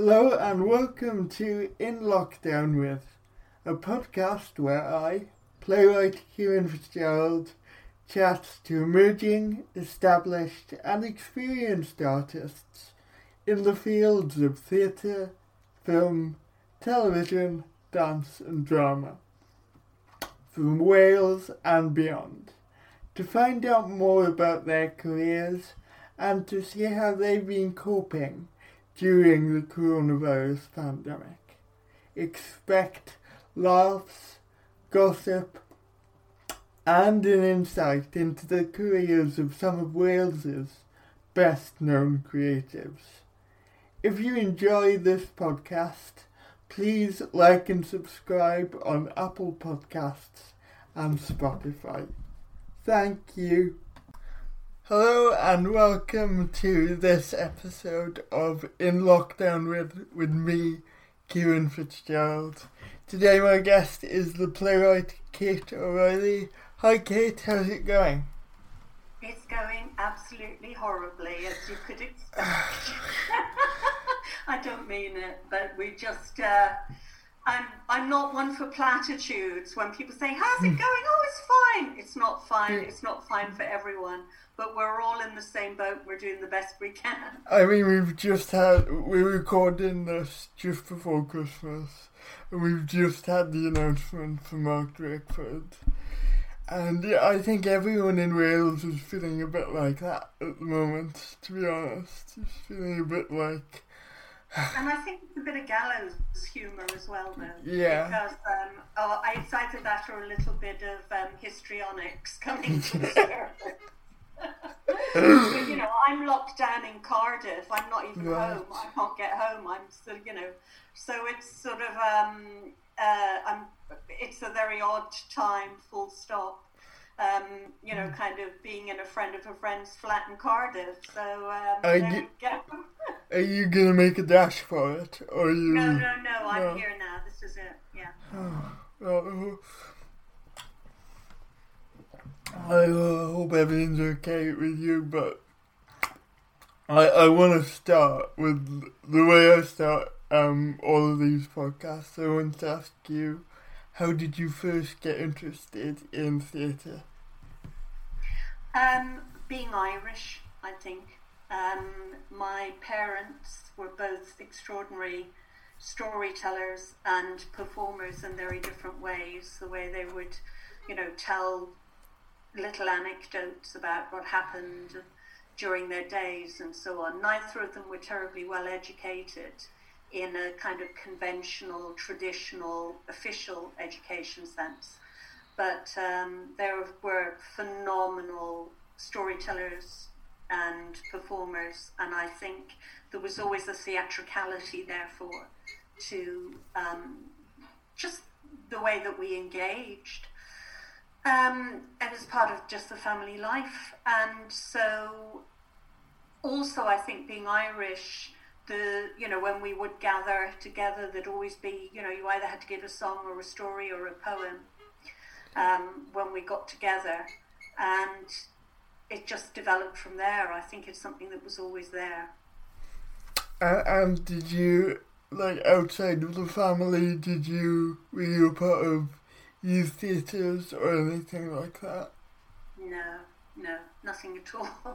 Hello and welcome to In Lockdown With, a podcast where I, playwright Kieran Fitzgerald, chats to emerging, established and experienced artists in the fields of theatre, film, television, dance and drama, from Wales and beyond, to find out more about their careers and to see how they've been coping during the coronavirus pandemic. Expect laughs, gossip, and an insight into the careers of some of Wales's best known creatives. If you enjoy this podcast, please like and subscribe on Apple Podcasts and Spotify. Thank you. Hello and welcome to this episode of In Lockdown with with me, Kieran Fitzgerald. Today my guest is the playwright Kaite O'Reilly. Hi Kaite, how's it going? It's going absolutely horribly, as you could expect. I don't mean it, but we just. Uh, I'm I'm not one for platitudes. When people say, "How's it going?" Oh, it's fine. It's not fine. It's not fine for everyone but we're all in the same boat. We're doing the best we can. I mean, we've just had we're recording this just before Christmas, and we've just had the announcement from Mark Drakeford. And yeah, I think everyone in Wales is feeling a bit like that at the moment, to be honest. Just feeling a bit like. and I think it's a bit of gallows humour as well, though. Yeah. Because um, oh, I that or a little bit of um, histrionics coming to the surface but, you know, I'm locked down in Cardiff. I'm not even right. home. I can't get home. I'm still, you know, so it's sort of um, uh, I'm. It's a very odd time. Full stop. Um, you know, kind of being in a friend of a friend's flat in Cardiff. So um, are, you, are you gonna make a dash for it, or you? No, no, no. I'm here now. This is it. Yeah. Oh, I uh, hope everything's okay with you, but I I want to start with the way I start um all of these podcasts. I want to ask you, how did you first get interested in theatre? Um, being Irish, I think. Um, my parents were both extraordinary storytellers and performers in very different ways. The way they would, you know, tell little anecdotes about what happened during their days and so on. Neither of them were terribly well educated in a kind of conventional, traditional, official education sense. But um, there were phenomenal storytellers and performers, and I think there was always a theatricality, therefore, to um, just the way that we engaged. Um, it was part of just the family life. And so, also, I think being Irish, the you know when we would gather together, there'd always be you know you either had to give a song or a story or a poem um, when we got together, and it just developed from there. I think it's something that was always there. And, and did you like outside of the family? Did you were you a part of youth theatres or anything like that? No, no, nothing at all.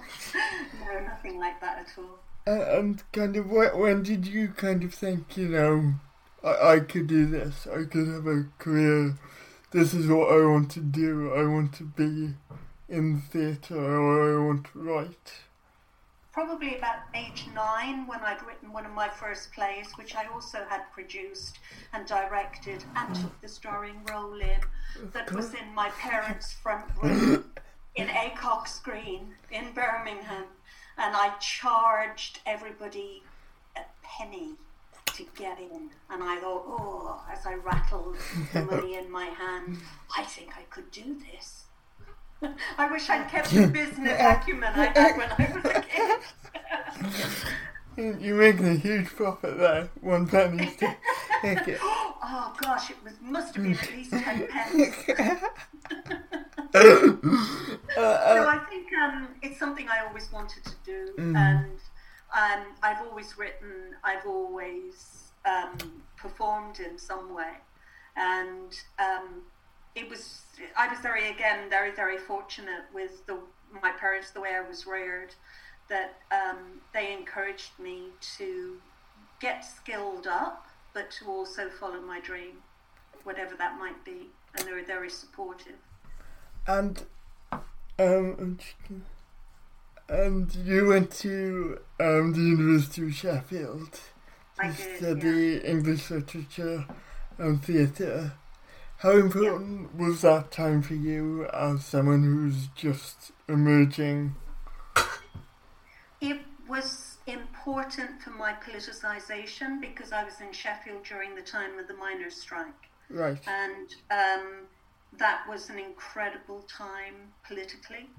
no, nothing like that at all. And kind of when, when did you kind of think, you know, I, I could do this, I could have a career, this is what I want to do, I want to be in theatre or I want to write? Probably about age nine when I'd written one of my first plays, which I also had produced and directed and took the starring role in, that was in my parents' front room in Acocks Green in Birmingham. And I charged everybody a penny to get in. And I thought, oh, as I rattled the money in my hand, I think I could do this. I wish I'd kept the business acumen I had when I was a kid. You're making a huge profit there. One penny to take it. Oh gosh, it was must have been at least ten pence. uh, uh, so I think um, it's something I always wanted to do, mm. and um, I've always written, I've always um, performed in some way, and um, it was I was very again very very fortunate with the my parents the way I was reared that um, they encouraged me to get skilled up, but to also follow my dream, whatever that might be, and they were very supportive. And um, and you went to um, the University of Sheffield to did, study yeah. English literature and theatre. How important yeah. was that time for you as someone who's just emerging? It was important for my politicisation because I was in Sheffield during the time of the miners' strike. Right. And um, that was an incredible time politically.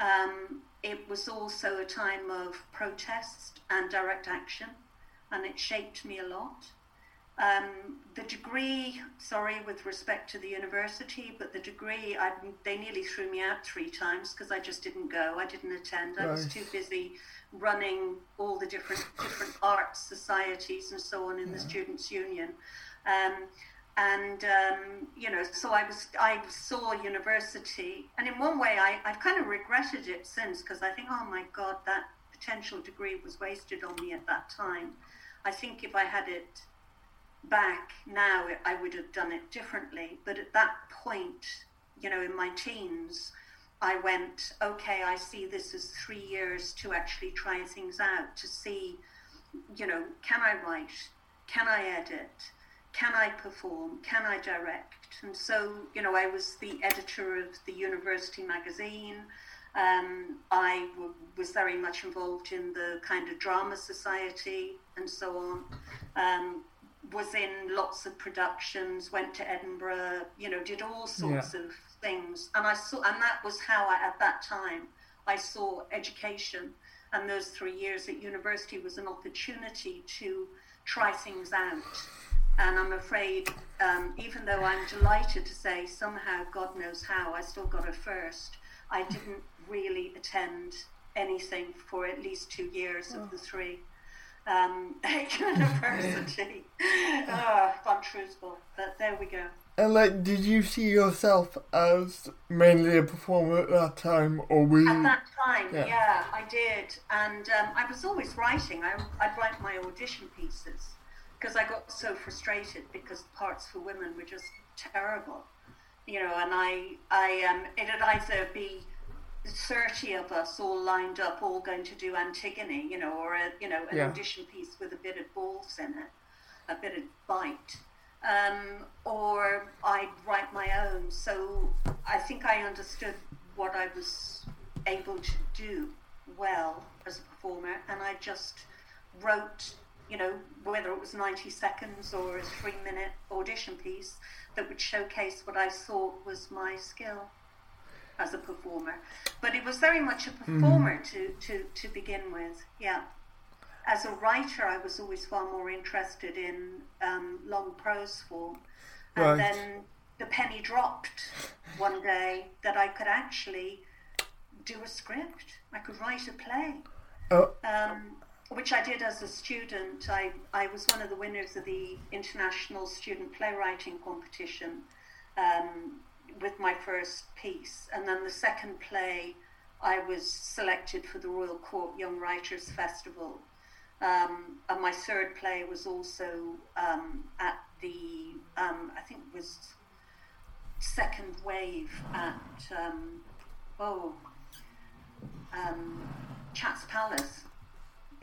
Um, it was also a time of protest and direct action, and it shaped me a lot. Um, the degree, sorry, with respect to the university, but the degree, I, they nearly threw me out three times because I just didn't go. I didn't attend. I was too busy running all the different different arts societies and so on in yeah. the students' union. Um, and um, you know, so I was I saw university, and in one way, I I've kind of regretted it since because I think, oh my God, that potential degree was wasted on me at that time. I think if I had it back now, I would have done it differently. But at that point, you know, in my teens, I went, okay, I see this as three years to actually try things out to see, you know, can I write? Can I edit? can I perform? Can I direct? And so, you know, I was the editor of the university magazine. Um, I w- was very much involved in the kind of drama society and so on. Um, was in lots of productions, went to Edinburgh, you know, did all sorts yeah. of things. And I saw, and that was how I, at that time, I saw education. And those three years at university was an opportunity to try things out and I'm afraid, um, even though I'm delighted to say somehow, God knows how, I still got a first, I didn't really attend anything for at least two years oh. of the three. Um, university. oh, untruthful. But there we go. And like, did you see yourself as mainly a performer at that time, or were you? At that time, yeah, yeah I did, and um, I was always writing. I, I'd write my audition pieces, because I got so frustrated because parts for women were just terrible, you know. And I, I, um, it'd either be thirty of us all lined up, all going to do Antigone, you know, or a, you know, an yeah. audition piece with a bit of balls in it, a bit of bite. Um, or I'd write my own. So I think I understood what I was able to do well as a performer, and I just wrote you know, whether it was 90 seconds or a three minute audition piece that would showcase what I thought was my skill as a performer. But it was very much a performer mm. to, to, to begin with, yeah. As a writer, I was always far more interested in um, long prose form. And right. then the penny dropped one day that I could actually do a script. I could write a play. Oh. Um, which I did as a student. I, I was one of the winners of the International Student Playwriting Competition um, with my first piece. And then the second play, I was selected for the Royal Court Young Writers Festival. Um, and my third play was also um, at the, um, I think it was second wave at, um, oh, um, Chats Palace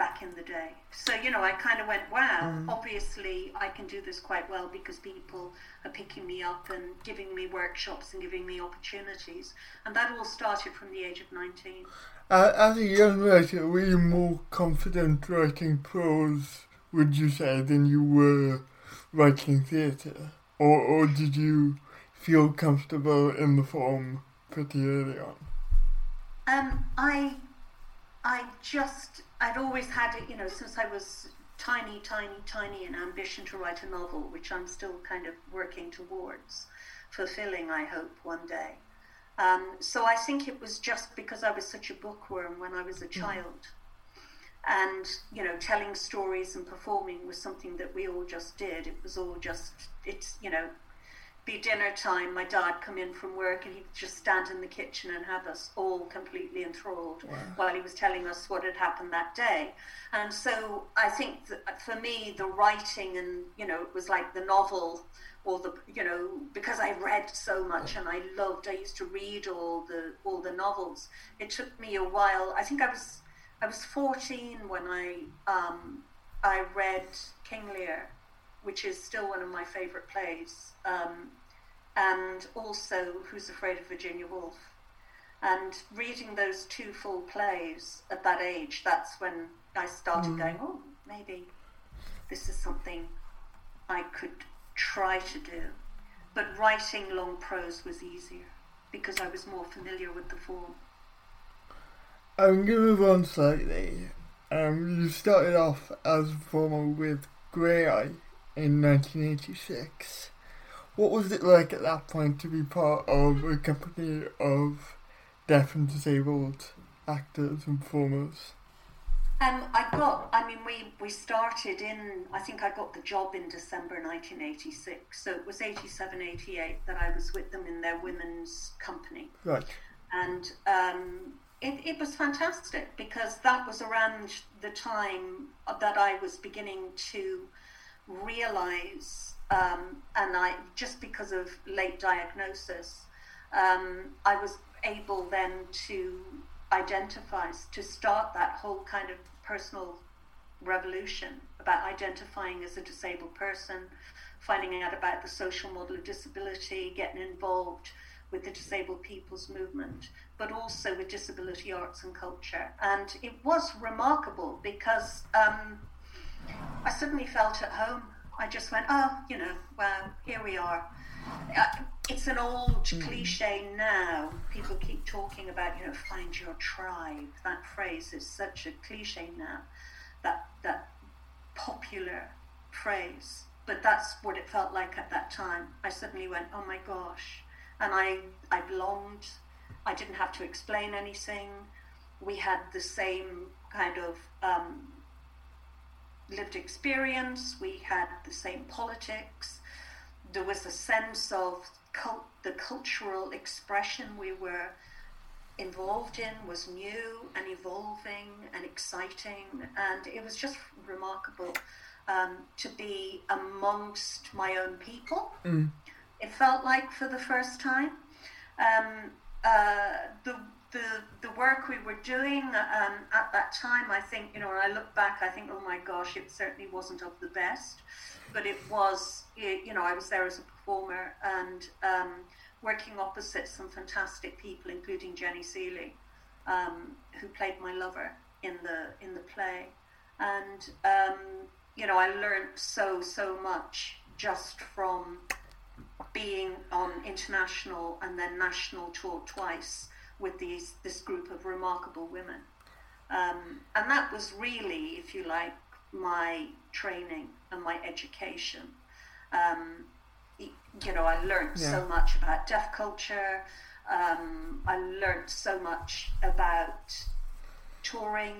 back in the day. So, you know, I kind of went, wow, mm. obviously I can do this quite well because people are picking me up and giving me workshops and giving me opportunities. And that all started from the age of 19. Uh, as a young writer, were you more confident writing prose, would you say, than you were writing theatre? Or, or did you feel comfortable in the form pretty early on? Um, I, I just I'd always had it, you know, since I was tiny, tiny, tiny, an ambition to write a novel, which I'm still kind of working towards fulfilling, I hope, one day. Um, so I think it was just because I was such a bookworm when I was a mm. child and you know telling stories and performing was something that we all just did it was all just it's you know be dinner time my dad come in from work and he'd just stand in the kitchen and have us all completely enthralled wow. while he was telling us what had happened that day. And so i think for me the writing and you know it was like the novel or the you know because I read so much and I loved I used to read all the all the novels it took me a while. I think I was I was 14 when I um, I read King Lear which is still one of my favorite plays um, and also Who's Afraid of Virginia Woolf and reading those two full plays at that age that's when I started mm. going oh maybe this is something I could try to do. But writing long prose was easier because I was more familiar with the form. I'm going to move on slightly. Um, you started off as a performer with Graeae in 1986. What was it like at that point to be part of a company of deaf and disabled actors and performers? Um, I got, I mean, we, we started in, I think I got the job in December 1986. So it was 87, 88 that I was with them in their women's company. Right. And um, it, it was fantastic because that was around the time that I was beginning to realize, um, and I, just because of late diagnosis, um, I was able then to identify, to start that whole kind of personal revolution about identifying as a disabled person, finding out about the social model of disability, getting involved with the disabled people's movement, but also with disability arts and culture. And it was remarkable because um, I suddenly felt at home. I just went, oh, you know, well, here we are. Uh, it's an old mm. cliche now. People keep talking about, you know, find your tribe. That phrase is such a cliche now. That that popular phrase. But that's what it felt like at that time. I suddenly went, oh my gosh. And I, I belonged. I didn't have to explain anything. We had the same kind of um, lived experience. We had the same politics there was a sense of cult, the cultural expression we were involved in was new and evolving and exciting, and it was just remarkable um, to be amongst my own people. Mm. It felt like for the first time. Um, uh, the the the work we were doing um, at that time, I think you know, when I look back, I think, oh my gosh, it certainly wasn't of the best. But it was, you know, I was there as a performer and um, working opposite some fantastic people, including Jenny Sealey, um, who played my lover in the in the play, and um, you know, I learned so so much just from being on international and then national tour twice with these this group of remarkable women. Um, and that was really, if you like, my training and my education. Um, you know, I learned yeah. so much about deaf culture. Um, I learned so much about touring,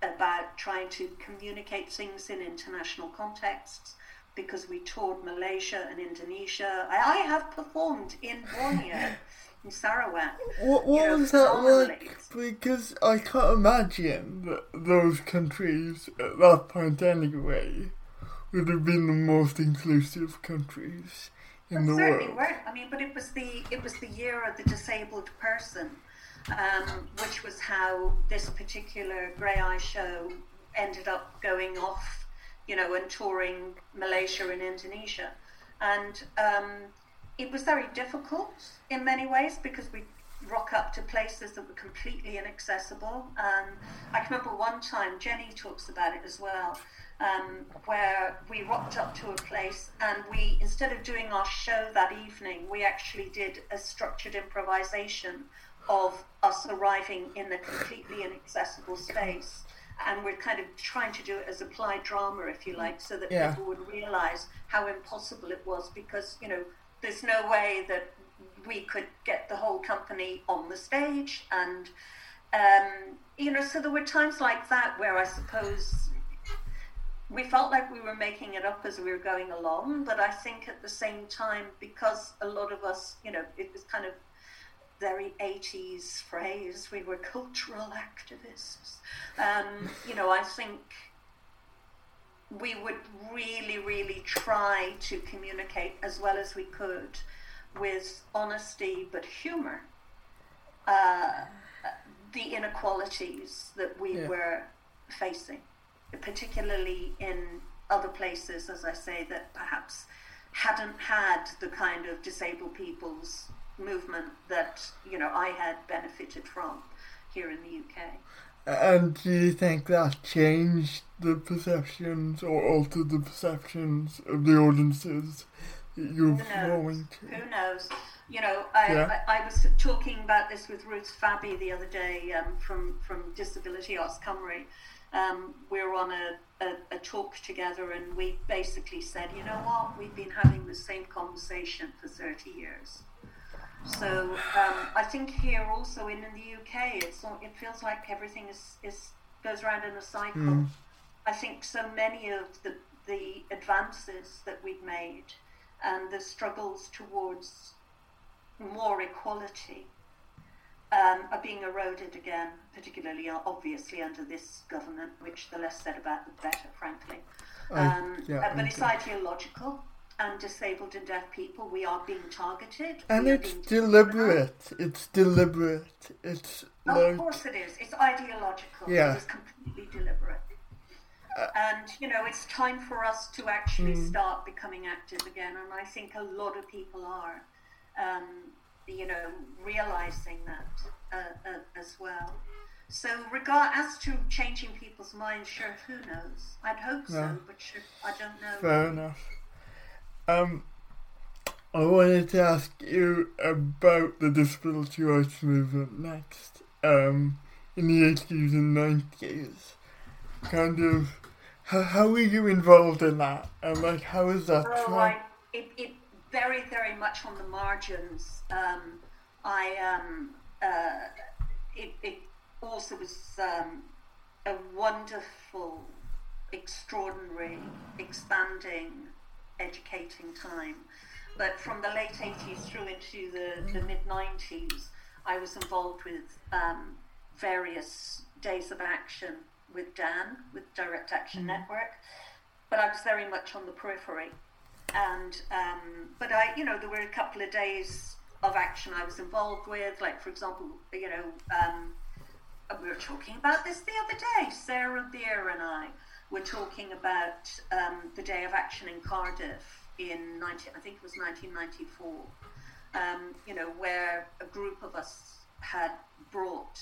about trying to communicate things in international contexts because we toured Malaysia and Indonesia. I, I have performed in Borneo. in Sarawak. What, what know, was that like? Because I can't imagine that those countries at that point anyway would have been the most inclusive countries in the certainly world. Weren't. I mean, but it was the it was the year of the disabled person, um, which was how this particular Graeae show ended up going off, you know, and touring Malaysia and Indonesia, and. Um, it was very difficult in many ways because we rock up to places that were completely inaccessible. Um, I can remember one time, Jenny talks about it as well, um, where we rocked up to a place and we, instead of doing our show that evening, we actually did a structured improvisation of us arriving in a completely inaccessible space. And we're kind of trying to do it as applied drama, if you like, so that yeah. people would realize how impossible it was because, you know, there's no way that we could get the whole company on the stage and um, you know, so there were times like that where I suppose we felt like we were making it up as we were going along, but I think at the same time, because a lot of us, you know, it was kind of very 80s phrase, we were cultural activists. Um, you know, I think we would really, really try to communicate as well as we could with honesty but humor uh, the inequalities that we yeah. were facing, particularly in other places, as I say, that perhaps hadn't had the kind of disabled people's movement that you know I had benefited from here in the UK. And do you think that changed the perceptions or altered the perceptions of the audiences you're performing to? Who knows? You know, I, yeah. I, I, was talking about this with Ruth Fabby the other day um, from, from Disability Arts Cymru. Um, we were on a, a, a, talk together and we basically said, you know what, we've been having the same conversation for 30 years. So um, I think here also in, in the UK, it's it feels like everything is, is goes around in a cycle. Mm. I think so many of the the advances that we've made and the struggles towards more equality um, are being eroded again, particularly uh, obviously under this government, which the less said about the better, frankly. Um, yeah, uh, but it's ideological and disabled and deaf people, we are being targeted. And it's deliberate. It's deliberate. It's oh, like, of course it is. It's ideological. Yeah. It is completely deliberate. Uh, and you know, it's time for us to actually mm. start becoming active again. And I think a lot of people are, um, you know, realizing that uh, uh, as well. So, regard as to changing people's minds, sure, who knows? I'd hope yeah. so, but sure, I don't know. Fair enough. Um, I wanted to ask you about the disability rights movement next. Um, in the 80s and 90s. Kind of, how, how were you involved in that? And like, how is that? Oh, I, it, it very, very much on the margins. Um, I, um, uh, it, it also was um, a wonderful, extraordinary, expanding educating time. But from the late 80s through into the, the mid 90s, I was involved with um, various days of action with Dan, with Direct Action mm. Network, but I was very much on the periphery. And um, but I, you know, there were a couple of days of action I was involved with, like for example, you know, um, we were talking about this the other day, Sara Beer and I we're talking about um, the Day of Action in Cardiff in 19, I think it was 1994. Um, you know, where a group of us had brought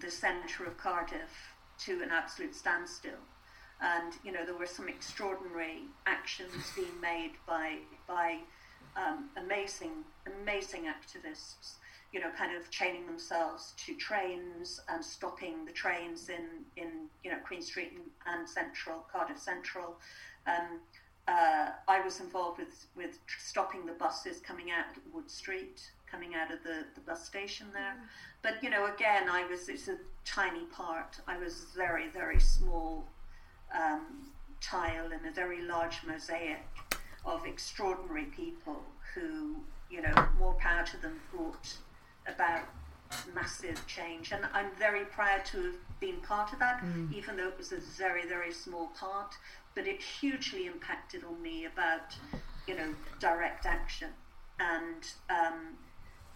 the centre of Cardiff to an absolute standstill. And, you know, there were some extraordinary actions being made by, by um, amazing, amazing activists you know, kind of chaining themselves to trains and stopping the trains in, in you know, Queen Street and, and Central, Cardiff Central. Um, uh, I was involved with, with stopping the buses coming out of Wood Street, coming out of the, the bus station there. Mm. But, you know, again, I was, it's a tiny part. I was very, very small um, tile in a very large mosaic of extraordinary people who, you know, more power to them brought about massive change. And I'm very proud to have been part of that, mm. even though it was a very, very small part. But it hugely impacted on me about, you know, direct action and um,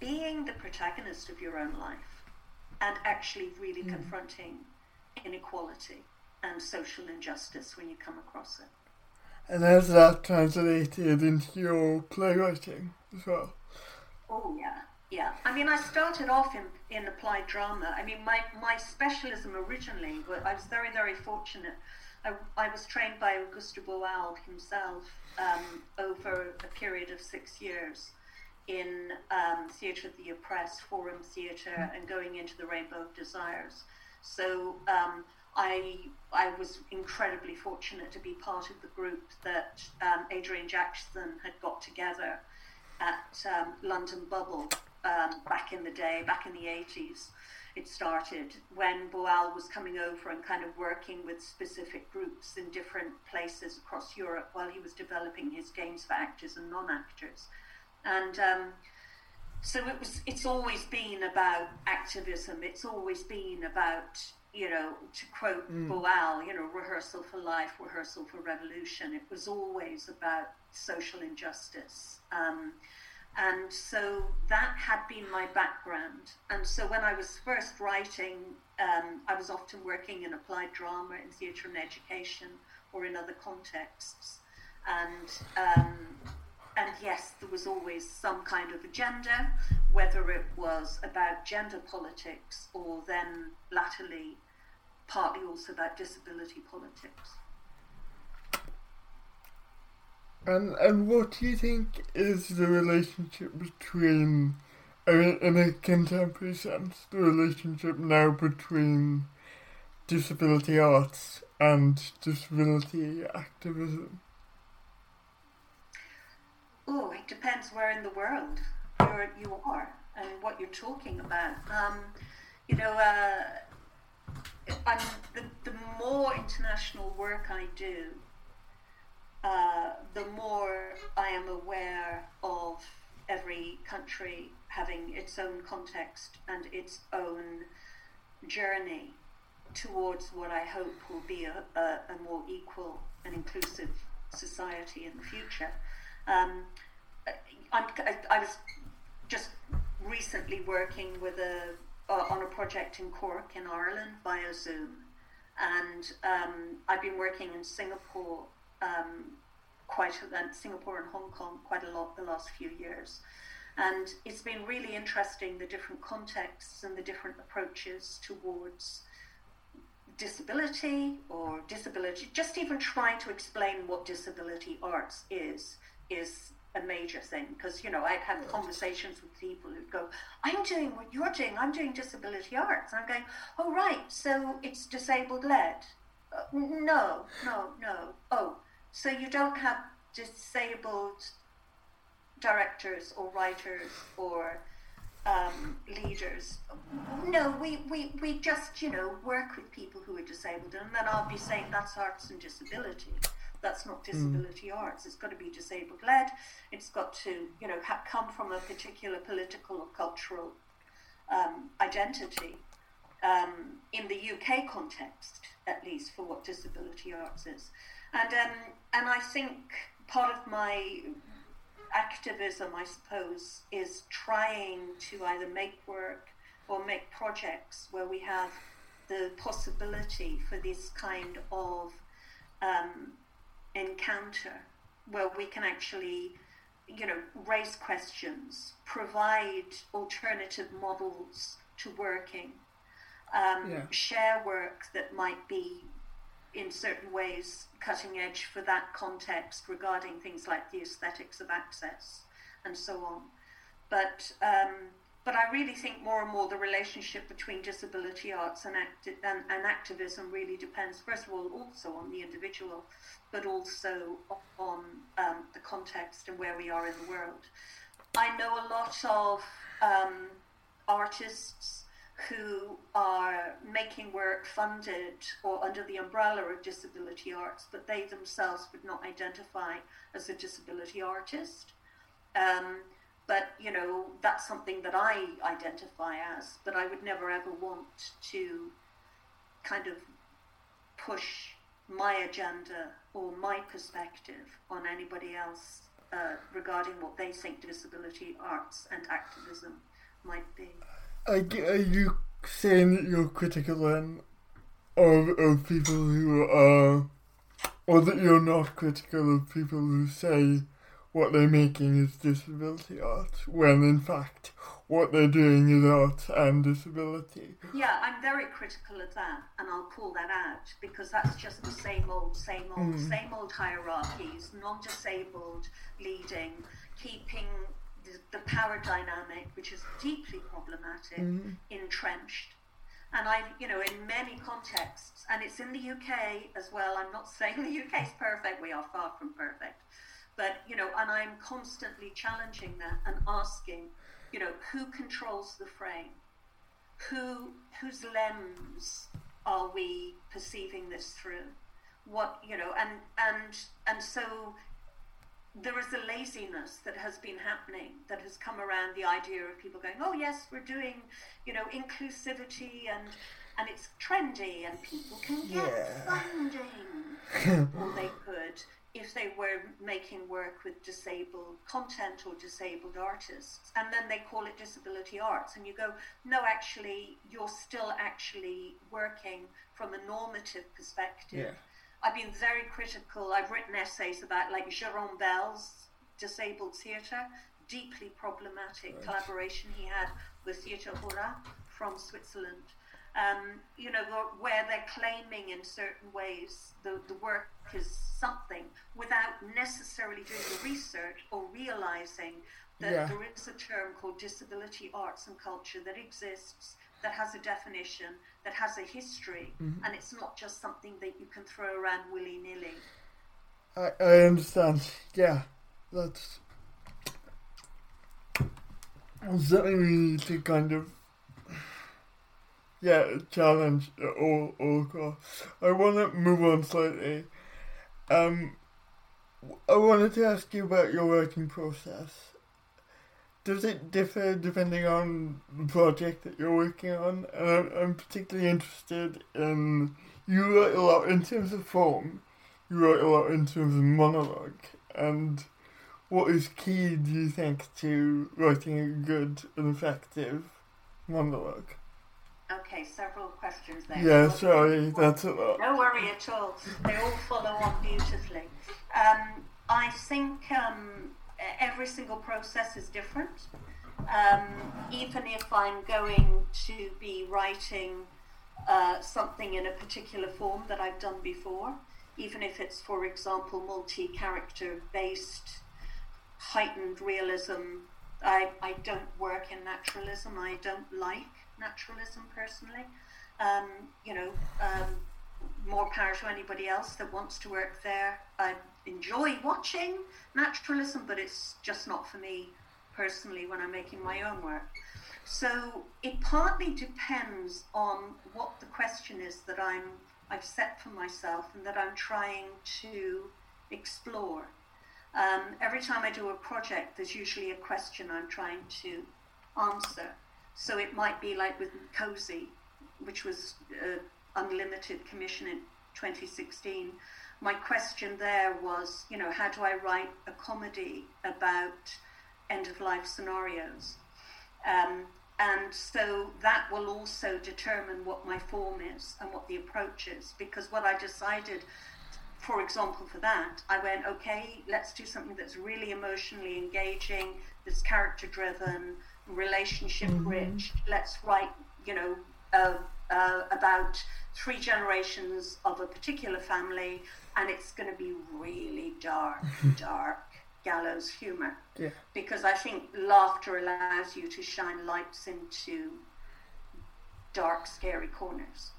being the protagonist of your own life and actually really mm. confronting inequality and social injustice when you come across it. And has that translated into your playwriting as well? Oh, yeah. Yeah, I mean, I started off in, in applied drama. I mean, my, my specialism originally, I was very, very fortunate. I, I was trained by Augusto Boal himself um, over a period of six years in um, Theatre of the Oppressed, Forum Theatre, and going into the Rainbow of Desires. So um, I, I was incredibly fortunate to be part of the group that um, Adrian Jackson had got together at um, London Bubble um, back in the day, back in the 80s. it started when Boal was coming over and kind of working with specific groups in different places across Europe while he was developing his games for actors and non-actors. And um, so it was. It's always been about activism. It's always been about you know, to quote mm. Boal, you know, rehearsal for life, rehearsal for revolution. It was always about social injustice. Um, and so that had been my background. And so when I was first writing, um, I was often working in applied drama, in theatre and education, or in other contexts. And um, and yes, there was always some kind of agenda, whether it was about gender politics or then latterly partly also about disability politics. And and what do you think is the relationship between, I mean, in a contemporary sense, the relationship now between disability arts and disability activism? Oh, it depends where in the world you're, you are and what you're talking about. Um, you know, uh, the, the more international work I do, uh, the more I am aware of every country having its own context and its own journey towards what I hope will be a, a, a more equal and inclusive society in the future. Um, I, I, was just recently working with a uh, on a project in Cork in Ireland via Zoom, and um, I've been working in Singapore um, quite a, Singapore and Hong Kong quite a lot the last few years. And it's been really interesting the different contexts and the different approaches towards disability or disability, just even trying to explain what disability arts is, is a major thing. Because, you know, I've had conversations with people who go, I'm doing what you're doing, I'm doing disability arts. And I'm going, oh, right, so it's disabled led. Uh, no, no, no. Oh, so you don't have disabled directors or writers or um, leaders. No, we, we, we just, you know, work with people who are disabled. And then I'll be saying that's arts and disability. That's not hmm. disability mm. arts. It's got to be disabled led. It's got to, you know, ha- come from a particular political or cultural um, identity. Um, in the UK context, at least, for what disability arts is. And um, and I think part of my activism, I suppose, is trying to either make work or make projects where we have the possibility for this kind of um, encounter, where we can actually, you know, raise questions, provide alternative models to working, um, yeah. share work that might be in certain ways cutting edge for that context regarding things like the aesthetics of access and so on. But um, but I really think more and more the relationship between disability arts and, acti- and, and, activism really depends, first of all, also on the individual, but also on um, the context and where we are in the world. I know a lot of um, artists who are making work funded or under the umbrella of disability arts, but they themselves would not identify as a disability artist. Um, but you know that's something that I identify as, but I would never ever want to kind of push my agenda or my perspective on anybody else uh, regarding what they think disability arts and activism might be. Are you saying that you're critical then of, of people who are, or that you're not critical of people who say what they're making is disability art, when in fact what they're doing is art and disability. Yeah, I'm very critical of that, and I'll call that out because that's just the same old, same old, mm. same old hierarchies, non disabled leading, keeping the, power dynamic, which is deeply problematic, mm-hmm. entrenched. And I, you know, in many contexts, and it's in the UK as well. I'm not saying the UK is perfect; we are far from perfect. But you know, and I'm constantly challenging that and asking, you know, who controls the frame? who whose lens are we perceiving this through? What you know, and and and so there is a laziness that has been happening that has come around the idea of people going, oh yes, we're doing, you know, inclusivity and and it's trendy and people can get yeah. funding. or they could if they were making work with disabled content or disabled artists. And then they call it disability arts. And you go, no, actually, you're still actually working from a normative perspective. Yeah I've been very critical. I've written essays about like Jérôme Bel's disabled theatre, deeply problematic right. collaboration he had with Theatre Hora from Switzerland. Um, you know, where they're claiming in certain ways the, the work is something without necessarily doing the research or realizing that yeah. there is a term called disability arts and culture that exists that has a definition, that has a history, mm-hmm. and it's not just something that you can throw around willy nilly. I, I understand. Yeah, that's something we need to kind of yeah challenge all all across. I want to move on slightly. Um, I wanted to ask you about your writing process does it differ depending on the project that you're working on? And I'm, I'm particularly interested in you write a lot in terms of form, you write a lot in terms of monologue, and what is key, do you think, to writing a good and effective monologue? Okay, several questions there. Yeah, sorry, that's a lot. No worry at all. They all follow on beautifully. Um, I think um, every single process is different. Um, even if I'm going to be writing uh, something in a particular form that I've done before, even if it's, for example, multi character based, heightened realism, I, I don't work in naturalism. I don't like naturalism personally. Um, you know, um, more power to anybody else that wants to work there. I enjoy watching naturalism, but it's just not for me personally when I'm making my own work. So it partly depends on what the question is that I'm I've set for myself and that I'm trying to explore. Um, every time I do a project, there's usually a question I'm trying to answer. So it might be like with Cosy, which was uh, unlimited commission in 2016, my question there was, you know, how do I write a comedy about end of life scenarios? Um, and so that will also determine what my form is and what the approach is. Because what I decided, for example, for that, I went, okay, let's do something that's really emotionally engaging, that's character driven, relationship rich. Mm-hmm. Let's write, you know, uh, uh, about three generations of a particular family, and it's going to be really dark, dark gallows humor. Yeah. Because I think laughter allows you to shine lights into dark, scary corners.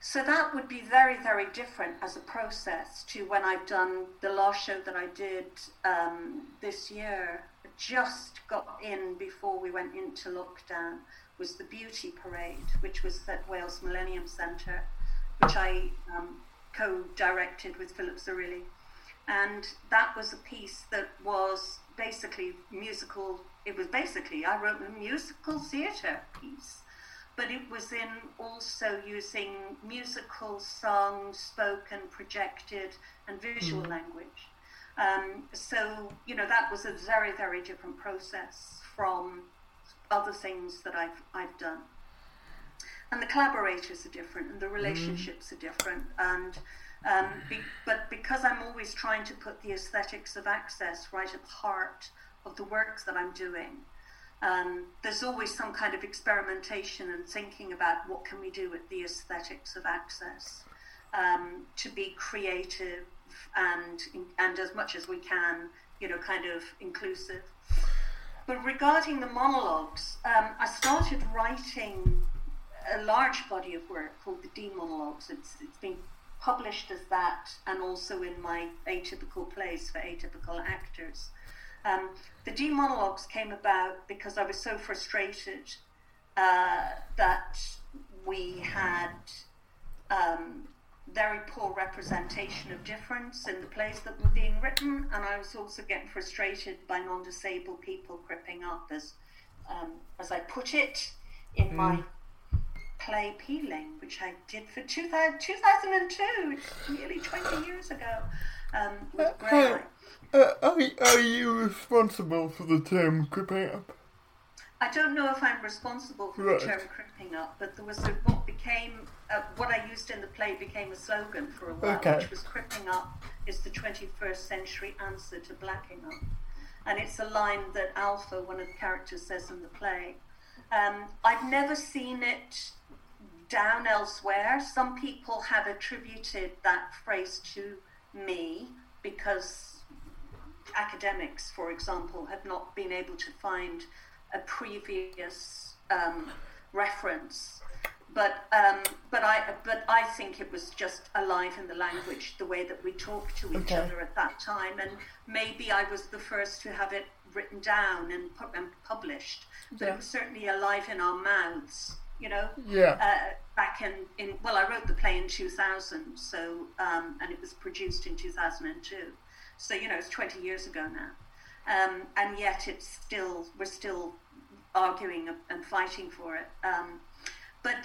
So that would be very, very different as a process to when I've done the last show that I did um, this year. Just got in before we went into lockdown was the Beauty Parade, which was at Wales Millennium Centre, which I um, co-directed with Phillip Zarrilli. And that was a piece that was basically musical. It was basically, I wrote a musical theatre piece, but it was in also using musical songs, spoken, projected, and visual mm. language. Um, so, you know, that was a very, very different process from other things that I've I've done. And the collaborators are different, and the relationships mm. are different, and um, be, but because I'm always trying to put the aesthetics of access right at the heart of the works that I'm doing, um, there's always some kind of experimentation and thinking about what can we do with the aesthetics of access um, to be creative and and as much as we can, you know, kind of inclusive. But regarding the monologues, um, I started writing a large body of work called the D Monologues. It's, it's been published as that and also in my atypical plays for atypical actors. Um, the D Monologues came about because I was so frustrated uh, that we had um, very poor representation of difference in the plays that were being written, and I was also getting frustrated by non-disabled people creeping up, as um, as I put it in mm. my play Peeling, which I did for 2000, 2002, nearly 20 years ago, um, with uh, uh, are, are you responsible for the term creeping up? I don't know if I'm responsible for right. the term creeping up, but there was a, what became uh, what I used in the play became a slogan for a while, okay. which was "Cripping up is the 21st century answer to blacking up," and it's a line that Alpha, one of the characters, says in the play. Um, I've never seen it down elsewhere. Some people have attributed that phrase to me because academics, for example, have not been able to find a previous um, reference. But um, but I but I think it was just alive in the language, the way that we talked to each okay. other at that time, and maybe I was the first to have it written down and, pu- and published. But yeah. it was certainly alive in our mouths you know. Yeah. Uh, back in, in well, I wrote the play in 2000, so um, and it was produced in 2002. So you know, it's 20 years ago now, um, and yet it's still we're still arguing and fighting for it. Um, but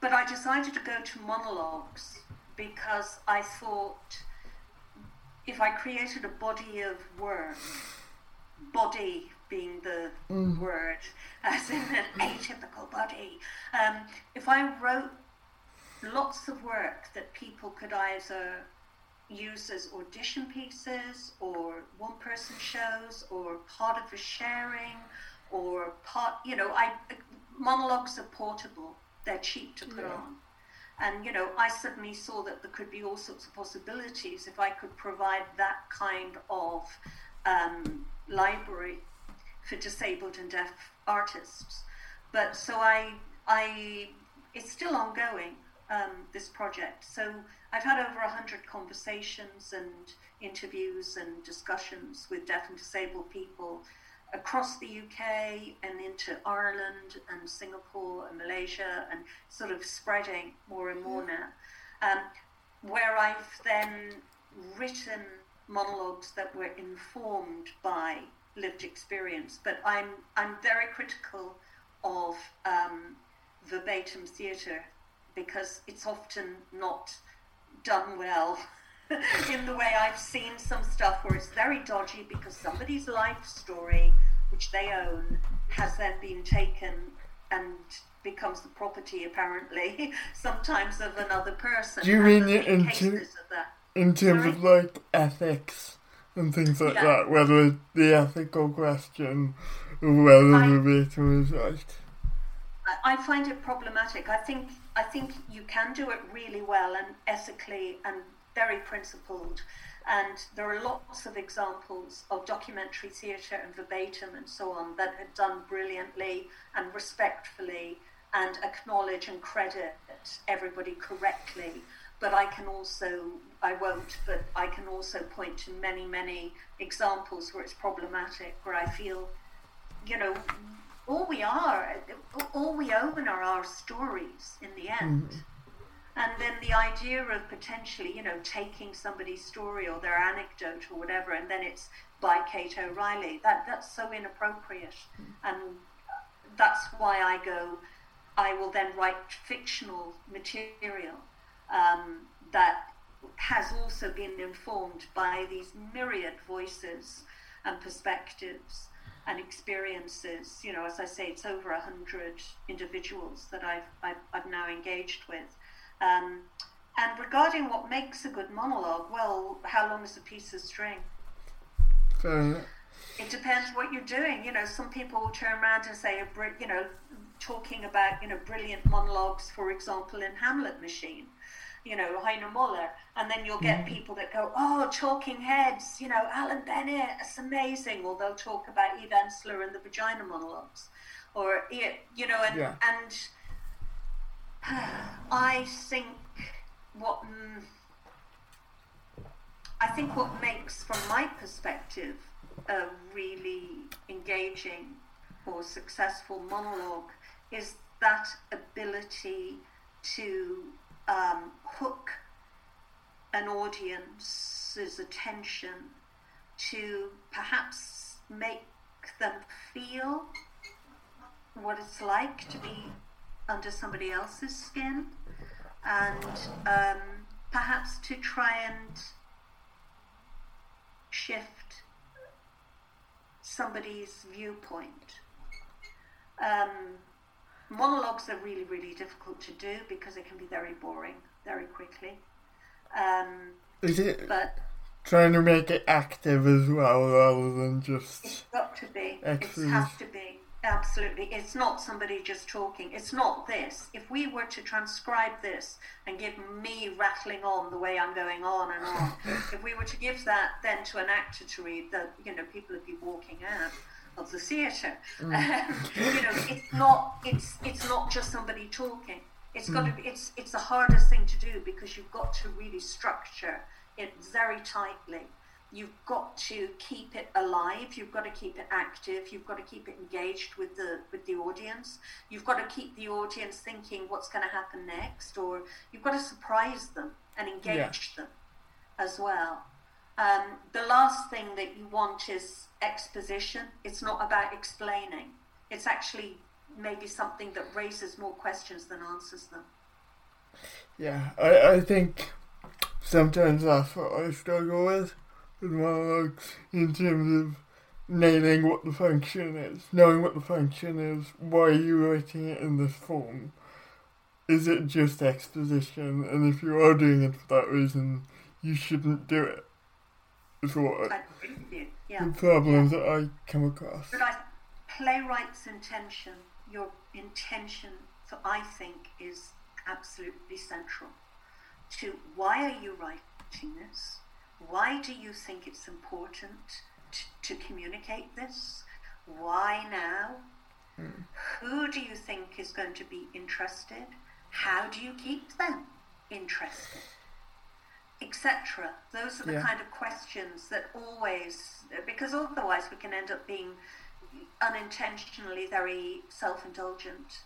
but I decided to go to monologues because I thought if I created a body of work, body being the mm. word, as in an atypical body. Um, if I wrote lots of work that people could either use as audition pieces or one person shows or part of a sharing or part, you know, I monologues are portable, they're cheap to put yeah. on. And you know, I suddenly saw that there could be all sorts of possibilities if I could provide that kind of um, library for disabled and deaf artists. But so I, I, it's still ongoing. Um, this project. So I've had over hundred conversations and interviews and discussions with deaf and disabled people across the UK and into Ireland and Singapore and Malaysia and sort of spreading more and more now. Um, where I've then written monologues that were informed by lived experience. But I'm I'm very critical of um, verbatim theatre because it's often not done well. in the way I've seen some stuff where it's very dodgy because somebody's life story, which they own, has then been taken and becomes the property apparently sometimes of another person. Do you mean it in, in terms Sorry? of like ethics? and things like yeah. that, whether the ethical question or whether I, the veto is right. I find it problematic. I think I think you can do it really well and ethically and very principled. And there are lots of examples of documentary theatre and verbatim and so on that are done brilliantly and respectfully and acknowledge and credit everybody correctly but I can also, I won't, but I can also point to many, many examples where it's problematic, where I feel, you know, all we are, all we own are our stories in the end. Mm. And then the idea of potentially, you know, taking somebody's story or their anecdote or whatever, and then it's by Kaite O'Reilly, that, that's so inappropriate. Mm. And that's why I go, I will then write fictional material um, that has also been informed by these myriad voices and perspectives and experiences. You know, as I say, it's over a hundred individuals that I've, I've, I've, now engaged with. Um, and regarding what makes a good monologue, well, how long is a piece of string? it depends what you're doing. You know, some people turn around and say, you know, talking about, you know, brilliant monologues, for example, in Hamlet Machine you know, Heiner Muller, and then you'll get mm-hmm. people that go, oh, Talking Heads, you know, Alan Bennett, it's amazing. Or they'll talk about Eve Ensler and the vagina monologues, or you know, and yeah. and I think what I think what makes, from my perspective, a really engaging or successful monologue is that ability to um, hook an audience's attention to perhaps make them feel what it's like to be under somebody else's skin and um, perhaps to try and shift somebody's viewpoint. Um, monologues are really, really difficult to do because it can be very boring very quickly. Um, Is it but trying to make it active as well rather than just it's got to be. It Excellent. has to be. Absolutely. It's not somebody just talking. It's not this. If we were to transcribe this and give me rattling on the way I'm going on and on, if we were to give that then to an actor to read, that you know, people would be walking out of the theatre. Mm. you know, it's not. It's it's not just somebody talking. It's got to be. It's it's the hardest thing to do because you've got to really structure it very tightly. You've got to keep it alive. You've got to keep it active. You've got to keep it engaged with the with the audience. You've got to keep the audience thinking what's going to happen next, or you've got to surprise them and engage them as well. Um, the last thing that you want is exposition. It's not about explaining. It's actually maybe something that raises more questions than answers them. Yeah, I, I think sometimes that's what I struggle with with monologues in terms of nailing what the function is, knowing what the function is, why are you writing it in this form? Is it just exposition? And if you are doing it for that reason, you shouldn't do it. Is what I agree with you. Yeah. the problems that I come across. But I, playwright's intention, your intention, for I think, is absolutely central to why are you writing this? Why do you think it's important to, to communicate this? Why now? Hmm. Who do you think is going to be interested? How do you keep them interested? Etc. Those are the Yeah. kind of questions that always, because otherwise we can end up being unintentionally very self indulgent.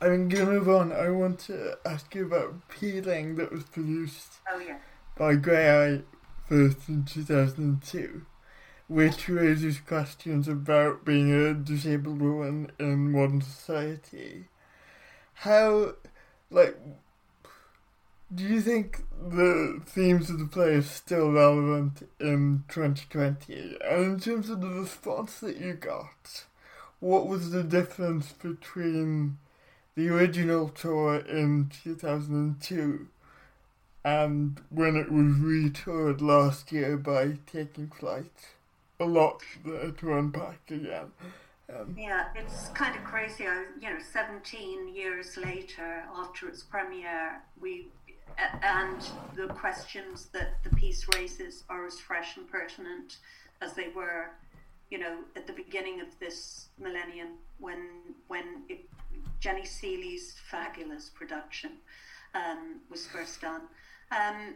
I'm gonna move on. I want to ask you about Peeling that was produced Oh, yeah. by Graeae first in 2002, which raises questions about being a disabled woman in modern society. How, like, do you think the themes of the play are still relevant in 2020? And in terms of the response that you got, what was the difference between the original tour in 2002 and when it was retoured last year by Taking Flight. A lot there to unpack again. Um, Yeah, it's kind of crazy. I, you know, 17 years later, after its premiere, we and the questions that the piece raises are as fresh and pertinent as they were, you know, at the beginning of this millennium when when it, Jenny Sealey's fabulous production um, was first done. Um,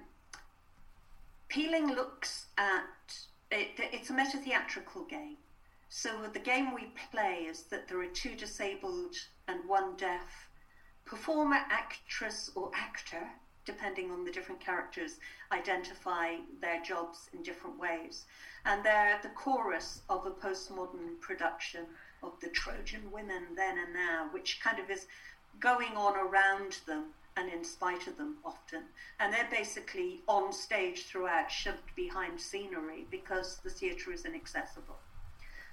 Peeling looks at it, it's a meta theatrical game. So the game we play is that there are two disabled and one deaf performer, actress, or actor, depending on the different characters, identify their jobs in different ways. And they're the chorus of a postmodern production of the Trojan women then and now, which kind of is going on around them and in spite of them often. And they're basically on stage throughout, shoved behind scenery because the theatre is inaccessible.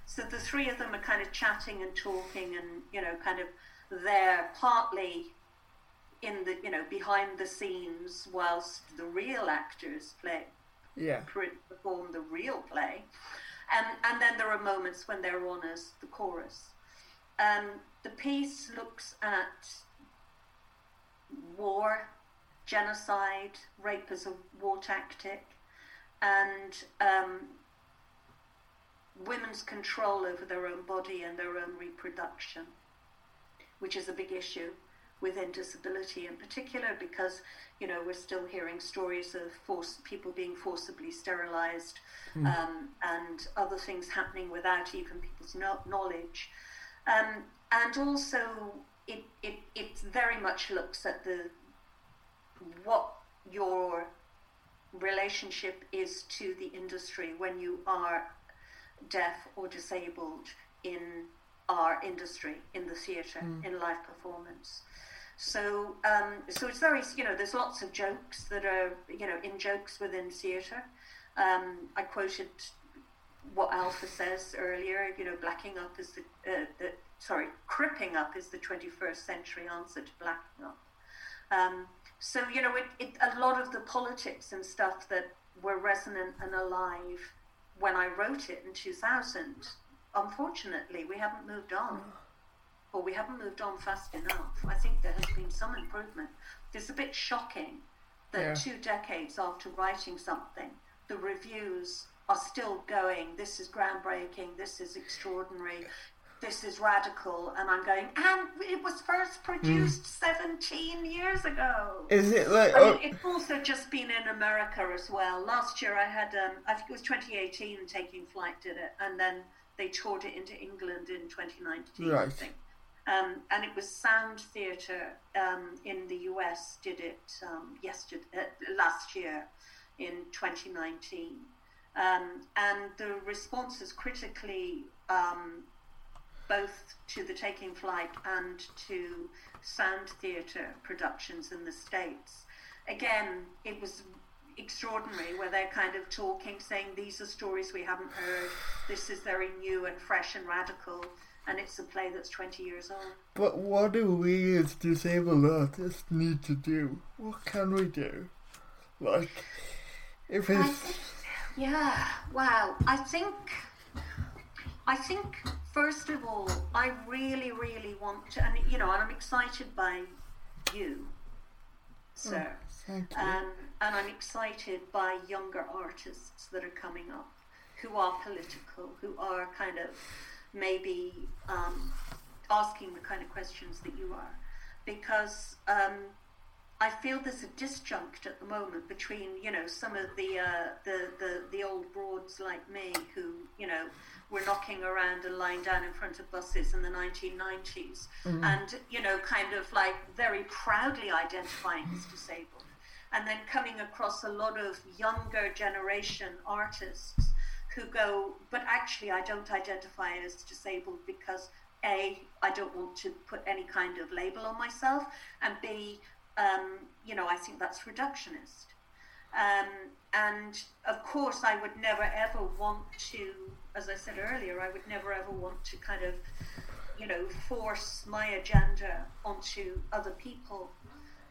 So the three of them are kind of chatting and talking and, you know, kind of there partly in the, you know, behind the scenes whilst the real actors play, yeah. perform the real play. And, and then there are moments when they're on as the chorus. Um, the piece looks at war, genocide, rape as a war tactic, and um, women's control over their own body and their own reproduction, which is a big issue within disability in particular because you know we're still hearing stories of force people being forcibly sterilized um, and other things happening without even people's no- knowledge Um, and also, it, it, it very much looks at the what your relationship is to the industry when you are deaf or disabled in our industry, in the theatre, mm. in live performance. So, um, so it's very, you know, there's lots of jokes that are, you know, in jokes within theatre. Um, I quoted what Alpha says earlier, you know, blacking up is the, uh, the sorry, cripping up is the 21st century answer to blacking up. Um, so, you know, it, it, a lot of the politics and stuff that were resonant and alive when I wrote it in 2000, unfortunately, we haven't moved on. Or we haven't moved on fast enough. I think there has been some improvement. It's a bit shocking that yeah. two decades after writing something, the reviews are still going, this is groundbreaking, this is extraordinary, this is radical, and I'm going, and it was first produced mm. 17 years ago. Is it like? I mean, oh. it's also just been in America as well. Last year I had, um, I think it was 2018, Taking Flight did it, and then they toured it into England in 2019, right. I think. Um, and it was Sound Theatre um, in the US did it um, yesterday, uh, last year in 2019. Um, and the response is critically um, both to the Taking Flight and to Sound Theatre productions in the States. Again, it was extraordinary where they're kind of talking, saying these are stories we haven't heard, this is very new and fresh and radical, and it's a play that's 20 years old. But what do we as disabled artists need to do? What can we do? Like, if it's. Think, yeah, wow. I think. I think first of all, I really, really want to, and you know, and I'm excited by you, sir. Oh, thank you. Um, and I'm excited by younger artists that are coming up who are political, who are kind of maybe um, asking the kind of questions that you are. Because um, I feel there's a disjunct at the moment between, you know, some of the, uh, the, the, the old broads like me who, you know, were knocking around and lying down in front of buses in the 1990s mm-hmm. and, you know, kind of like very proudly identifying as disabled. And then coming across a lot of younger generation artists who go, but actually, I don't identify as disabled because A, I don't want to put any kind of label on myself, and B, um, you know, I think that's reductionist. Um, and of course, I would never ever want to, as I said earlier, I would never ever want to kind of, you know, force my agenda onto other people.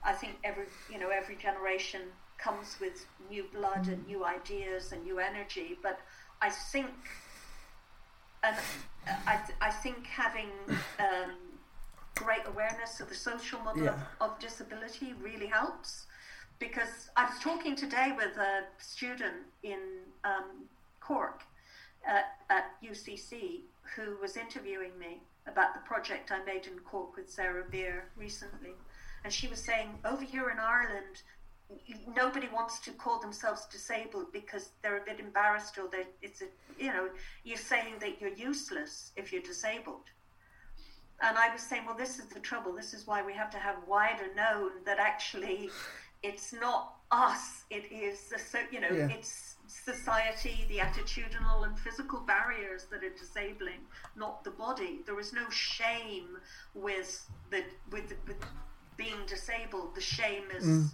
I think every, you know, every generation comes with new blood and new ideas and new energy. But I think, and I, I think having um, great awareness of the social model yeah. of, of disability really helps because I was talking today with a student in um, Cork at, at, UCC who was interviewing me about the project I made in Cork with Sara Beer recently. And she was saying, over here in Ireland, nobody wants to call themselves disabled because they're a bit embarrassed or they it's a you know you're saying that you're useless if you're disabled and I was saying, well, this is the trouble. This is why we have to have wider known that actually it's not us. It is, the, you know, yeah. it's society, the attitudinal and physical barriers that are disabling, not the body. There is no shame with the with, with being disabled. The shame is mm.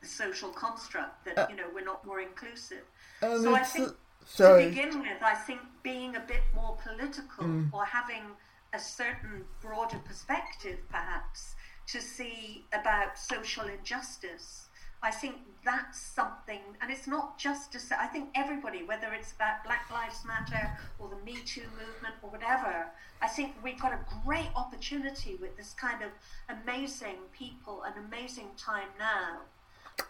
The social construct that uh, you know we're not more inclusive. so I think. Uh, to begin with, I think being a bit more political mm. or having a certain broader perspective, perhaps, to see about social injustice. I think that's something, and it's not just to say, I think everybody, whether it's about Black Lives Matter or the Me Too movement or whatever, I think we've got a great opportunity with this kind of amazing people, an amazing time now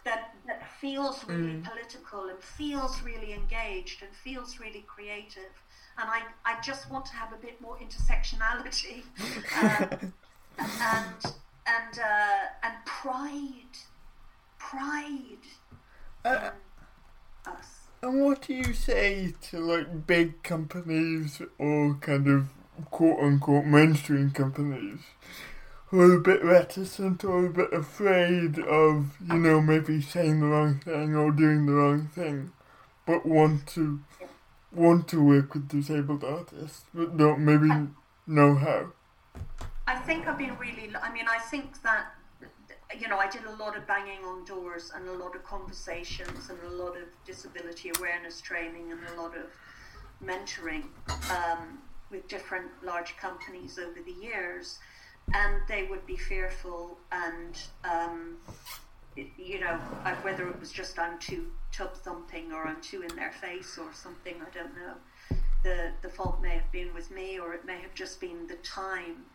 that, that feels really mm. political and feels really engaged and feels really creative and I, I just want to have a bit more intersectionality um, and and uh, and pride, pride uh, us. And what do you say to like big companies or kind of quote unquote mainstream companies a bit reticent or a bit afraid of, you know, maybe saying the wrong thing or doing the wrong thing, but want to want to work with disabled artists, but don't maybe know how. I think I've been really. I mean, I think that you know, I did a lot of banging on doors and a lot of conversations and a lot of disability awareness training and a lot of mentoring um, with different large companies over the years. And they would be fearful and, um, you know, whether it was just I'm too tub thumping or I'm too in their face or something, I don't know. The, the fault may have been with me or it may have just been the time.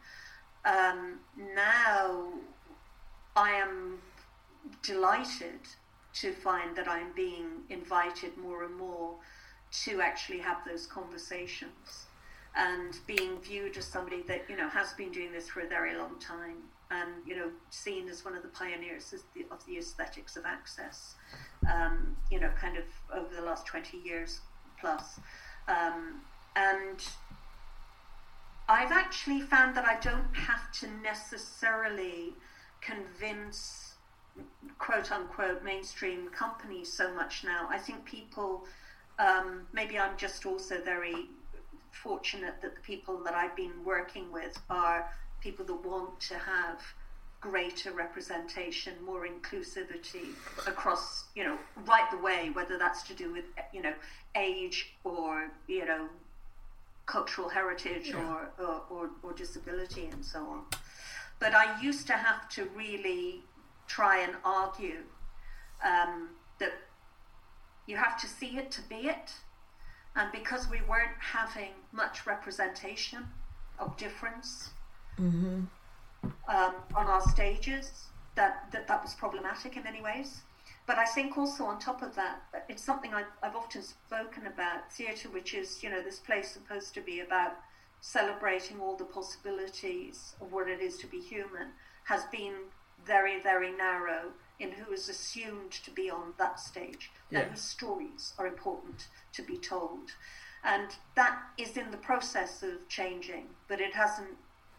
Um, now I am delighted to find that I'm being invited more and more to actually have those conversations and being viewed as somebody that you know has been doing this for a very long time and you know seen as one of the pioneers of the, of the aesthetics of access um, you know kind of over the last 20 years plus um, and I've actually found that I don't have to necessarily convince quote unquote mainstream companies so much now. I think people, um, maybe I'm just also very fortunate that the people that I've been working with are people that want to have greater representation, more inclusivity across, you know, right the way, whether that's to do with, you know, age or, you know, cultural heritage yeah. or, or, or, or disability and so on. But I used to have to really try and argue um, that you have to see it to be it. And because we weren't having much representation of difference mm-hmm. um, on our stages, that, that that was problematic in many ways. But I think also on top of that, it's something I've, I've often spoken about theatre, which is, you know, this place supposed to be about celebrating all the possibilities of what it is to be human has been very, very narrow in who is assumed to be on that stage yeah. and whose stories are important to be told. And that is in the process of changing, but it hasn't,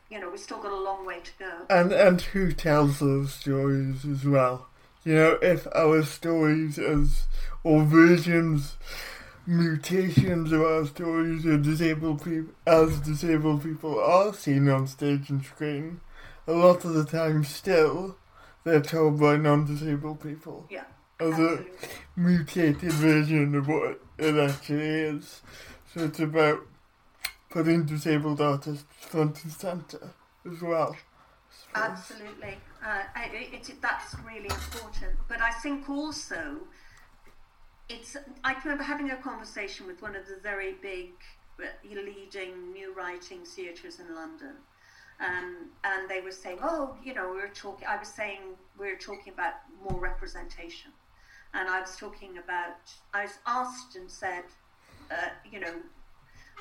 you know, we've still got a long way to go. And, and who tells those stories as well? You know, if our stories as, or versions mutations of our stories of disabled people as disabled people are seen on stage and screen. A lot of the time still they're told by non disabled people. Yeah. As absolutely. a mutated version of what it actually is. So it's about putting disabled artists front and centre as well. Absolutely. Uh, it, it, that's really important. But I think also it's I remember having a conversation with one of the very big uh, leading new writing theatres in London. Um, and they were saying, oh, you know, we were talking, I was saying we were talking about more representation. And I was talking about, I was asked and said, uh, you know,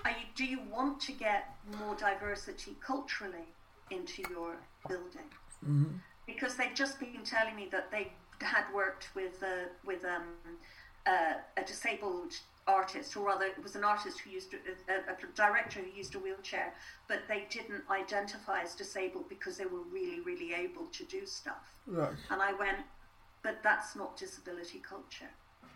you, do you want to get more diversity culturally into your building? Mm-hmm. Because they'd just been telling me that they had worked with, uh, with um, uh, a disabled artist, or rather, it was an artist who used a, a, a, director who used a wheelchair, but they didn't identify as disabled because they were really, really able to do stuff. Right. And I went, but that's not disability culture,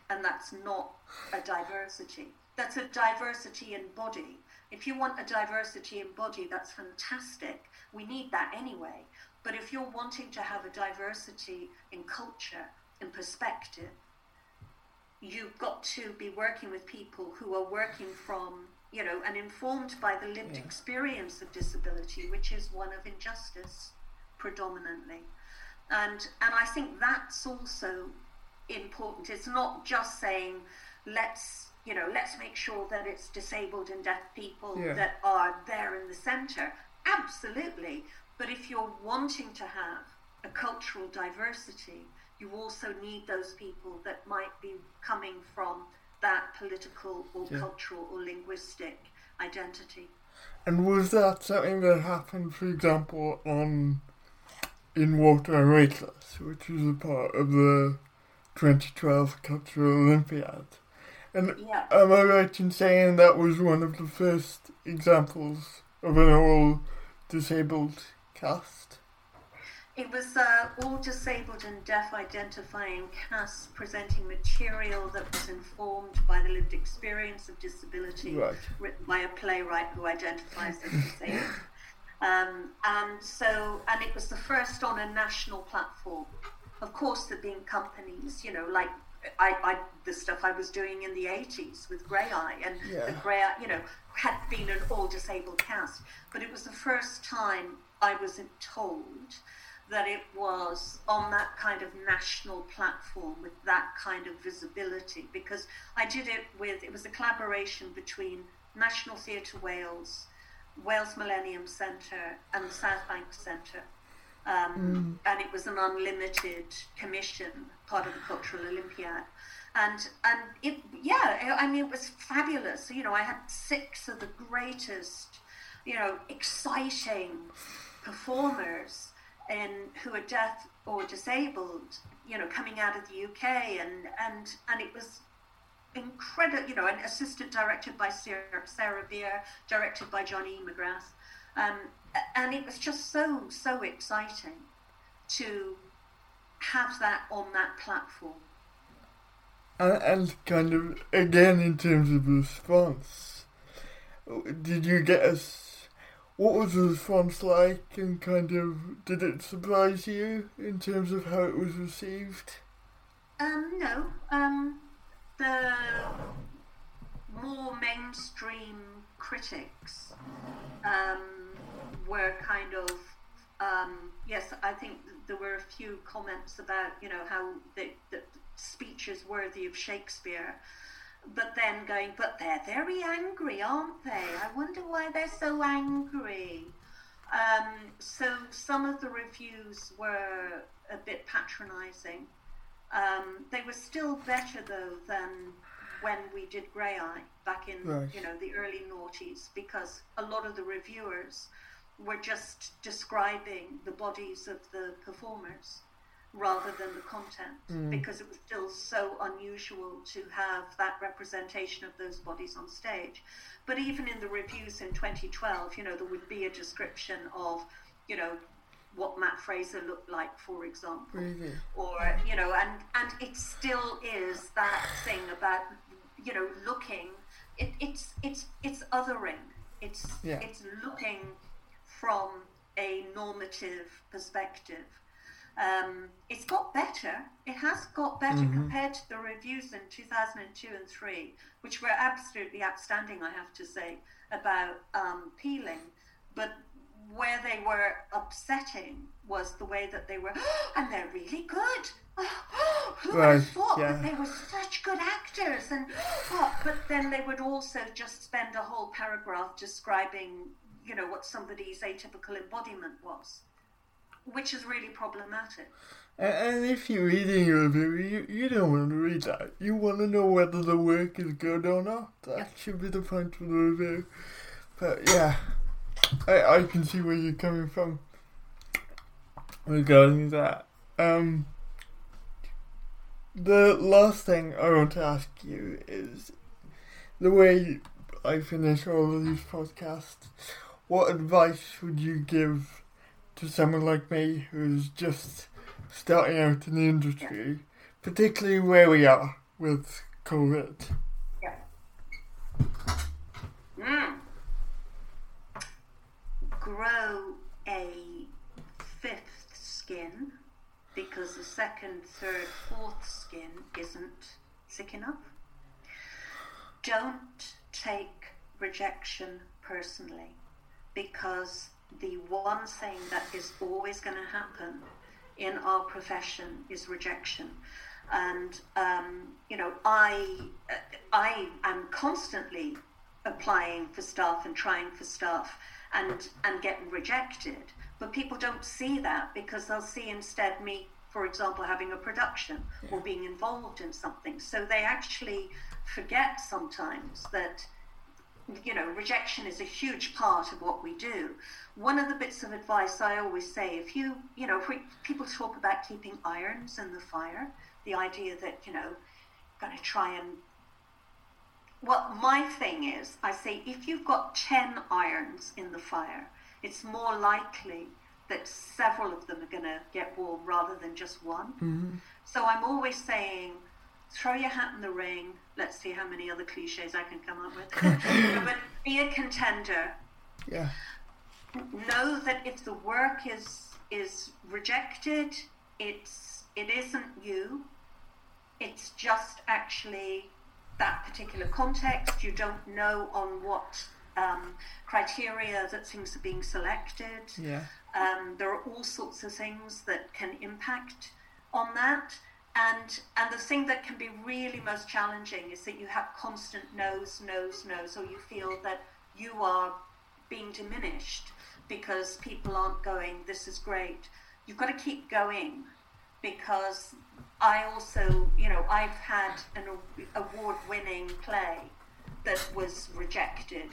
and that's not a diversity. That's a diversity in body. If you want a diversity in body, that's fantastic. We need that anyway. But if you're wanting to have a diversity in culture, in perspective, you've got to be working with people who are working from, you know, and informed by the lived yeah. experience of disability, which is one of injustice predominantly. And, and I think that's also important. It's not just saying, let's, you know, let's make sure that it's disabled and deaf people yeah. that are there in the centre. Absolutely. But if you're wanting to have a cultural diversity, you also need those people that might be coming from that political or yeah. cultural or linguistic identity. And was that something that happened, for example, on in Water I'm Weightless, which was a part of the 2012 Cultural Olympiad? And yeah. am I right in saying that was one of the first examples of an all disabled cast? It was uh, all disabled and deaf identifying cast presenting material that was informed by the lived experience of disability, Right. written by a playwright who identifies as disabled. Um, and so, and it was the first on a national platform. Of course, there being companies, you know, like I, I, the stuff I was doing in the 80s with Graeae, and Yeah. the Graeae, you know, had been an all disabled cast. But it was the first time I wasn't told that it was on that kind of national platform with that kind of visibility because I did it with, it was a collaboration between National Theatre Wales, Wales Millennium Centre, and the South Bank Centre. Um, And it was an unlimited commission, part of the Cultural Olympiad. And and it yeah, I mean it was fabulous. You know, I had six of the greatest, you know, exciting performers who are deaf or disabled, you know, coming out of the UK and and and it was incredible, you know, an assistant directed by Sara, Sara Beer, directed by Johnny McGrath. Um, and it was just so, so exciting to have that on that platform. And, and kind of, again, in terms of response, did you get a. What was the response like, and kind of, did it surprise you in terms of how it was received? Um, no, um, the more mainstream critics um, were kind of um, yes. I think there were a few comments about you know how the, the speech is worthy of Shakespeare. But then going, but they're very angry, aren't they? I wonder why they're so angry. Um, so some of the reviews were a bit patronising. Um, they were still better though than when we did Graeae back in Right. you know the early noughties because a lot of the reviewers were just describing the bodies of the performers rather than the content mm. because it was still so unusual to have that representation of those bodies on stage. But even in the reviews in 2012, you know, there would be a description of, you know, what Mat Fraser looked like, for example Really? or you know and and it still is that thing about you know looking it, it's it's it's othering it's Yeah. it's looking from a normative perspective um, it's got better it has got better compared to the reviews in 2002 and 3 which were absolutely outstanding i have to say about um, peeling but where they were upsetting was the way that they were, and they're really good. Who would Right, have thought yeah. that they were such good actors? And oh, but then they would also just spend a whole paragraph describing, you know, what somebody's atypical embodiment was, which is really problematic. And, if you're reading a review, you, you don't want to read that. You want to know whether the work is good or not. That Yeah. should be the point of the review. But yeah, I, I can see where you're coming from regarding that. Um, the last thing I want to ask you is the way I finish all of these podcasts. What advice would you give to someone like me who's just starting out in the industry, particularly where we are with COVID? Yeah. Mm. Grow a fifth skin because the second, third, fourth skin isn't thick enough. Don't take rejection personally because the one thing that is always going to happen in our profession is rejection. And um, you know I I am constantly applying for staff and trying for staff and and getting rejected. But people don't see that because they'll see instead me for example having a production or being involved in something. So they actually forget sometimes that you know, rejection is a huge part of what we do. One of the bits of advice I always say, if you, you know, if we, people talk about keeping irons in the fire, the idea that, you know, going to try and well, my thing is, I say if you've got 10 irons in the fire, it's more likely that several of them are going to get warm rather than just one. Mm-hmm. So I'm always saying, throw your hat in the ring. Let's see how many other cliches I can come up with. but be a contender. Yeah. Know that if the work is is rejected, it's it isn't you. It's just actually that particular context. You don't know on what um, criteria that things are being selected. Yeah. Um, there are all sorts of things that can impact on that. And and the thing that can be really most challenging is that you have constant no's, no's, no's, or you feel that you are being diminished because people aren't going, this is great. You've got to keep going because I also, you know, I've had an award winning play that was rejected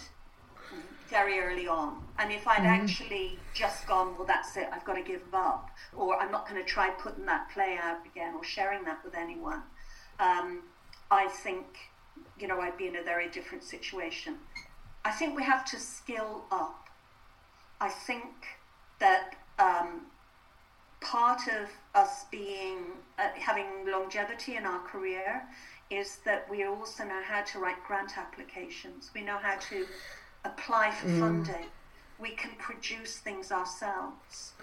very early on. And if I'd mm-hmm. actually just gone, well, that's it, I've got to give up, or I'm not going to try putting that play out again or sharing that with anyone, um, I think, you know, I'd be in a very different situation. I think we have to skill up. I think that um, part of us being uh, having longevity in our career is that we also know how to write grant applications. We know how to apply for mm. funding. We can produce things ourselves.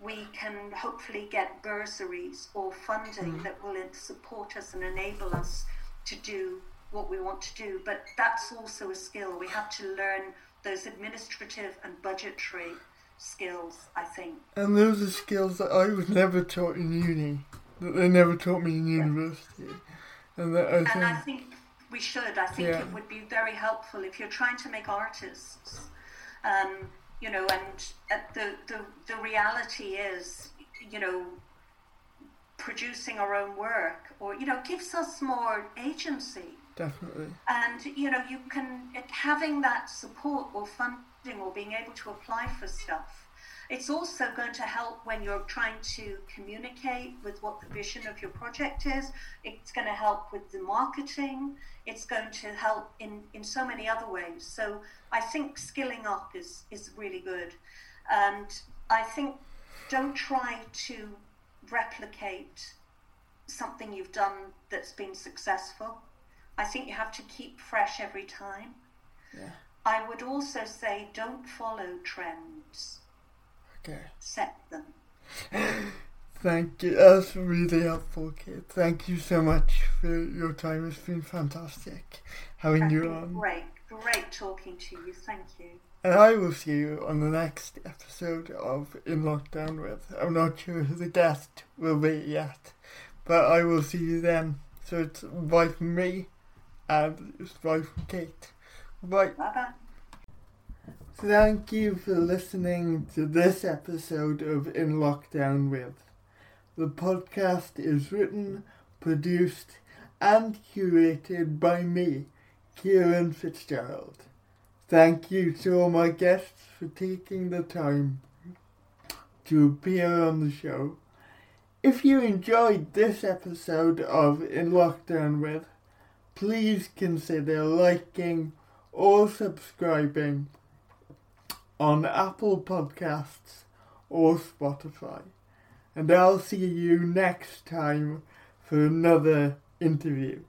We can hopefully get bursaries or funding mm. that will support us and enable us to do what we want to do. But that's also a skill. We have to learn those administrative and budgetary skills, I think. And those are skills that I was never taught in uni, that they never taught me in university. And, that I and I think we should. I think yeah. it would be very helpful if you're trying to make artists. Um, you know, and uh, the, the the reality is, you know, producing our own work, or you know, gives us more agency. Definitely. And you know, you can having that support or funding or being able to apply for stuff it's also going to help when you're trying to communicate with what the vision of your project is. It's going to help with the marketing. It's going to help in, in so many other ways. So I think skilling up is, is really good. And I think don't try to replicate something you've done that's been successful. I think you have to keep fresh every time. Yeah. I would also say don't follow trends. Okay. Set them. Thank you. That's really helpful, Kaite. Thank you so much for your time. It's been fantastic having you on. Great, great talking to you. Thank you. And I will see you on the next episode of In Lockdown with. I'm not sure who the guest will be yet, but I will see you then. So it's bye from me, and it's bye from Kaite. Bye. Bye bye. Thank you for listening to this episode of In Lockdown With. The podcast is written, produced, and curated by me, Kieran Fitzgerald. Thank you to all my guests for taking the time to appear on the show. If you enjoyed this episode of In Lockdown With, please consider liking or subscribing on Apple Podcasts or Spotify. And I'll see you next time for another interview.